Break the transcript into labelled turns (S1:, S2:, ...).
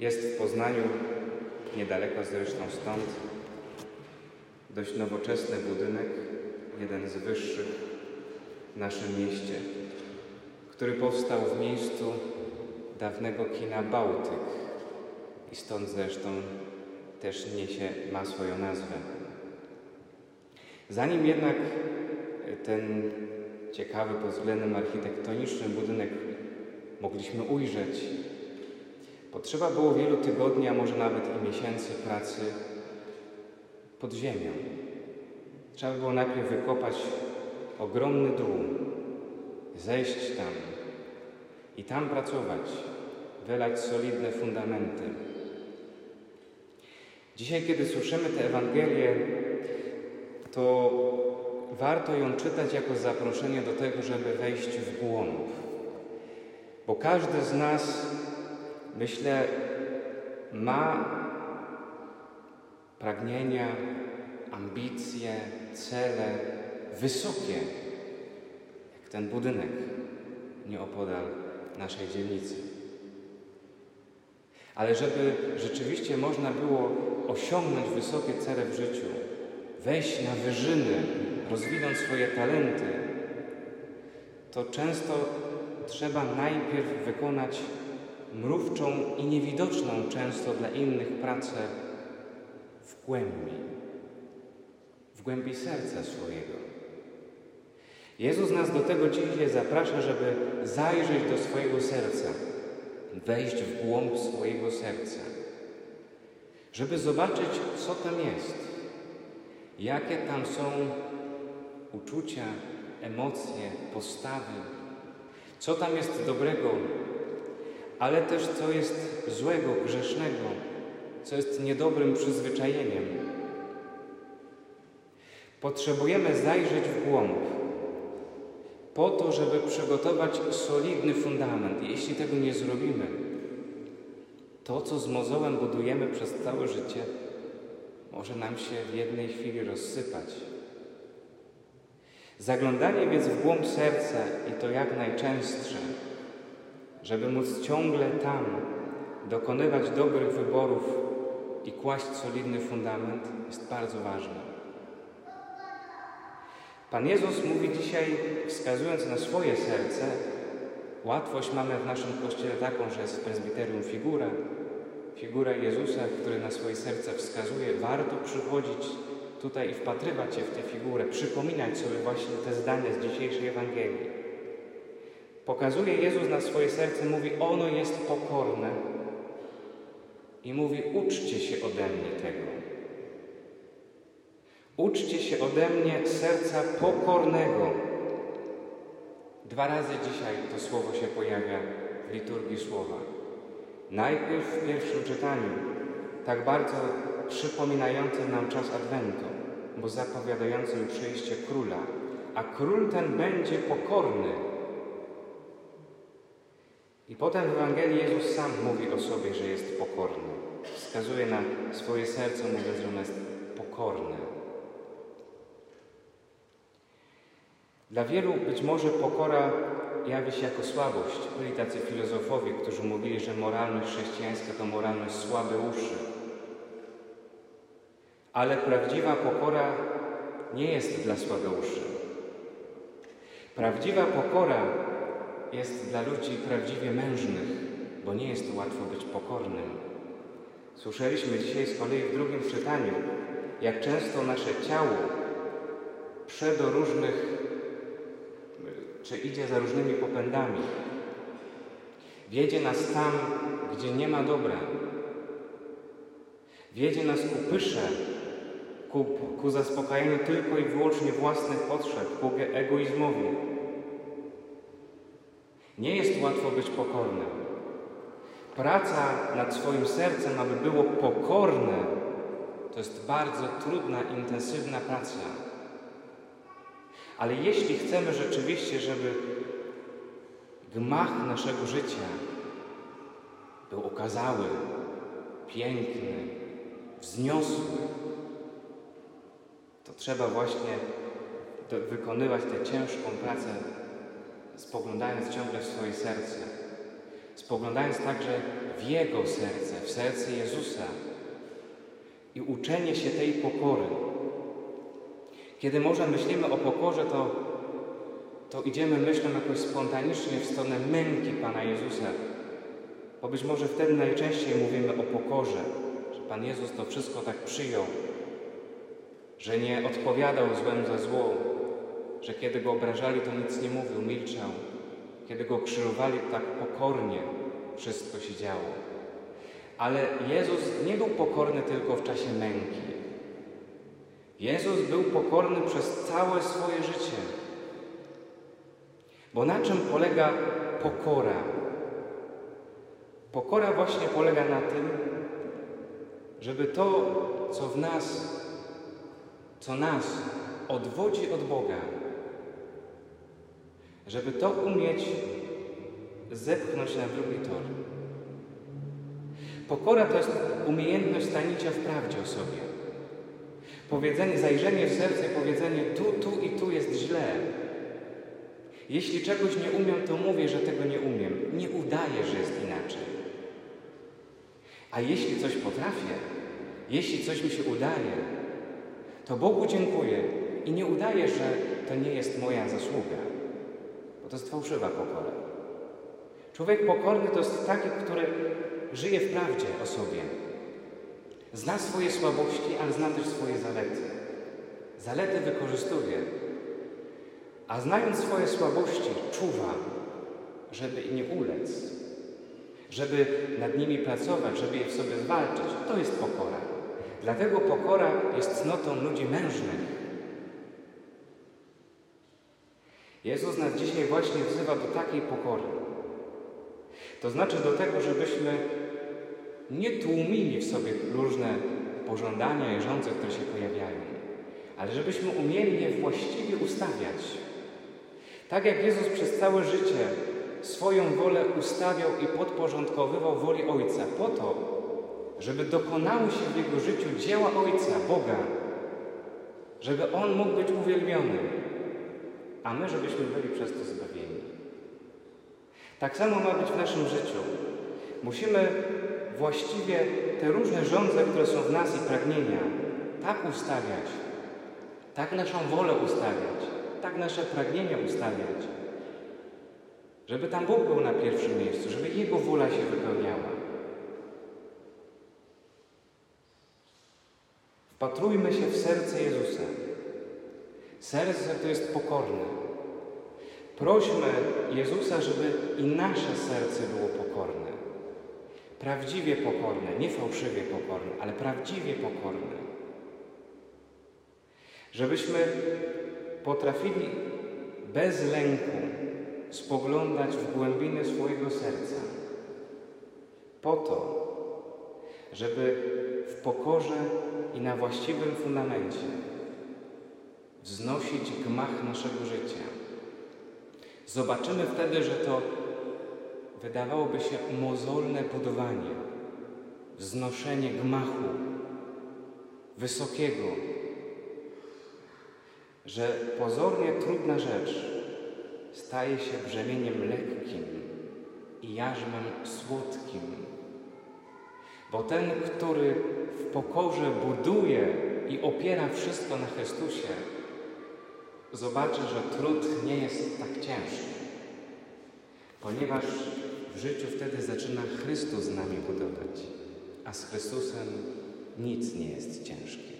S1: Jest w Poznaniu, niedaleko zresztą stąd, dość nowoczesny budynek, jeden z wyższych w naszym mieście, który powstał w miejscu dawnego kina Bałtyk i stąd zresztą też niesie, ma swoją nazwę. Zanim jednak ten ciekawy pod względem architektonicznym budynek mogliśmy ujrzeć, potrzeba było wielu tygodni, a może nawet i miesięcy pracy pod ziemią. Trzeba było najpierw wykopać ogromny dół, zejść tam i tam pracować, wylać solidne fundamenty. Dzisiaj, kiedy słyszymy tę Ewangelię, to warto ją czytać jako zaproszenie do tego, żeby wejść w głąb. Bo każdy z nas, myślę, ma pragnienia, ambicje, cele wysokie, jak ten budynek nieopodal naszej dzielnicy. Ale żeby rzeczywiście można było osiągnąć wysokie cele w życiu, wejść na wyżyny, rozwinąć swoje talenty, to często trzeba najpierw wykonać mrówczą i niewidoczną często dla innych pracę w głębi, w głębi serca swojego. Jezus nas do tego dzisiaj zaprasza, żeby zajrzeć do swojego serca, wejść w głąb swojego serca, żeby zobaczyć, co tam jest, jakie tam są uczucia, emocje, postawy, co tam jest dobrego, ale też co jest złego, grzesznego, co jest niedobrym przyzwyczajeniem. Potrzebujemy zajrzeć w głąb po to, żeby przygotować solidny fundament. Jeśli tego nie zrobimy, to, co z mozołem budujemy przez całe życie, może nam się w jednej chwili rozsypać. Zaglądanie więc w głąb serca i to jak najczęstsze, żeby móc ciągle tam dokonywać dobrych wyborów i kłaść solidny fundament, jest bardzo ważne. Pan Jezus mówi dzisiaj, wskazując na swoje serce, łatwość mamy w naszym kościele taką, że jest w prezbiterium figura, figura Jezusa, który na swoje serce wskazuje. Warto przychodzić tutaj i wpatrywać się w tę figurę, przypominać sobie właśnie te zdania z dzisiejszej Ewangelii. Pokazuje Jezus na swoje serce, mówi, ono jest pokorne i mówi, uczcie się ode mnie tego. Uczcie się ode mnie serca pokornego. Dwa razy dzisiaj to słowo się pojawia w liturgii słowa. Najpierw w pierwszym czytaniu, tak bardzo przypominającym nam czas Adwentu, bo zapowiadającym przyjście króla, a król ten będzie pokorny. I potem w Ewangelii Jezus sam mówi o sobie, że jest pokorny. Wskazuje na swoje serce, mówiąc, że ono jest pokorne. Dla wielu być może pokora jawi się jako słabość. Byli tacy filozofowie, którzy mówili, że moralność chrześcijańska to moralność uszy. Ale prawdziwa pokora nie jest dla uszy. Prawdziwa pokora jest dla ludzi prawdziwie mężnych, bo nie jest łatwo być pokornym. Słyszeliśmy dzisiaj z kolei w drugim czytaniu, jak często nasze ciało prze do różnych czy idzie za różnymi popędami. Wiedzie nas tam, gdzie nie ma dobra. Wiedzie nas ku pysze, ku, ku zaspokajaniu tylko i wyłącznie własnych potrzeb, ku egoizmowi. Nie jest łatwo być pokornym. Praca nad swoim sercem, aby było pokorne, to jest bardzo trudna, intensywna praca. Ale jeśli chcemy rzeczywiście, żeby gmach naszego życia był okazały, piękny, wzniosły, to trzeba właśnie wykonywać tę ciężką pracę, spoglądając ciągle w swoje serce, spoglądając także w Jego serce, w serce Jezusa. I uczenie się tej pokory. Kiedy może myślimy o pokorze, to, to idziemy myślą jakoś spontanicznie w stronę męki Pana Jezusa, bo być może wtedy najczęściej mówimy o pokorze, że Pan Jezus to wszystko tak przyjął, że nie odpowiadał złem za zło, że kiedy Go obrażali, to nic nie mówił, milczał. Kiedy Go krzyżowali, tak pokornie wszystko się działo. Ale Jezus nie był pokorny tylko w czasie męki. Jezus był pokorny przez całe swoje życie. Bo na czym polega pokora? Pokora właśnie polega na tym, żeby to, co w nas, co nas odwodzi od Boga, żeby to umieć zepchnąć na drugi tor. Pokora to jest umiejętność stanięcia w prawdzie o sobie. Powiedzenie, zajrzenie w serce, powiedzenie tu, tu i tu jest źle. Jeśli czegoś nie umiem, to mówię, że tego nie umiem. Nie udaję, że jest inaczej. A jeśli coś potrafię, jeśli coś mi się udaje, to Bogu dziękuję i nie udaję, że to nie jest moja zasługa, to jest fałszywa pokora. Człowiek pokorny to jest taki, który żyje w prawdzie o sobie. Zna swoje słabości, ale zna też swoje zalety. Zalety wykorzystuje, a znając swoje słabości, czuwa, żeby nie ulec, żeby nad nimi pracować, żeby je w sobie zwalczyć. To jest pokora. Dlatego pokora jest cnotą ludzi mężnych. Jezus nas dzisiaj właśnie wzywa do takiej pokory. To znaczy do tego, żebyśmy nie tłumili w sobie różne pożądania i żądze, które się pojawiają, ale żebyśmy umieli je właściwie ustawiać. Tak jak Jezus przez całe życie swoją wolę ustawiał i podporządkowywał woli Ojca, po to, żeby dokonały się w Jego życiu dzieła Ojca, Boga, żeby On mógł być uwielbiony, a my, żebyśmy byli przez to zbawieni. Tak samo ma być w naszym życiu. Musimy właściwie te różne żądze, które są w nas i pragnienia, tak ustawiać, tak naszą wolę ustawiać, tak nasze pragnienia ustawiać, żeby tam Bóg był na pierwszym miejscu, żeby Jego wola się wypełniała. Wpatrujmy się w serce Jezusa. Serce to jest pokorne. Prośmy Jezusa, żeby i nasze serce było pokorne. Prawdziwie pokorne, nie fałszywie pokorne, ale prawdziwie pokorne. Żebyśmy potrafili bez lęku spoglądać w głębiny swojego serca. Po to, żeby w pokorze i na właściwym fundamencie wznosić gmach naszego życia. Zobaczymy wtedy, że to wydawałoby się mozolne budowanie, wznoszenie gmachu wysokiego, że pozornie trudna rzecz staje się brzemieniem lekkim i jarzmem słodkim. Bo ten, który w pokorze buduje i opiera wszystko na Chrystusie, zobaczy, że trud nie jest tak ciężki, ponieważ w życiu wtedy zaczyna Chrystus z nami budować, a z Chrystusem nic nie jest ciężkie.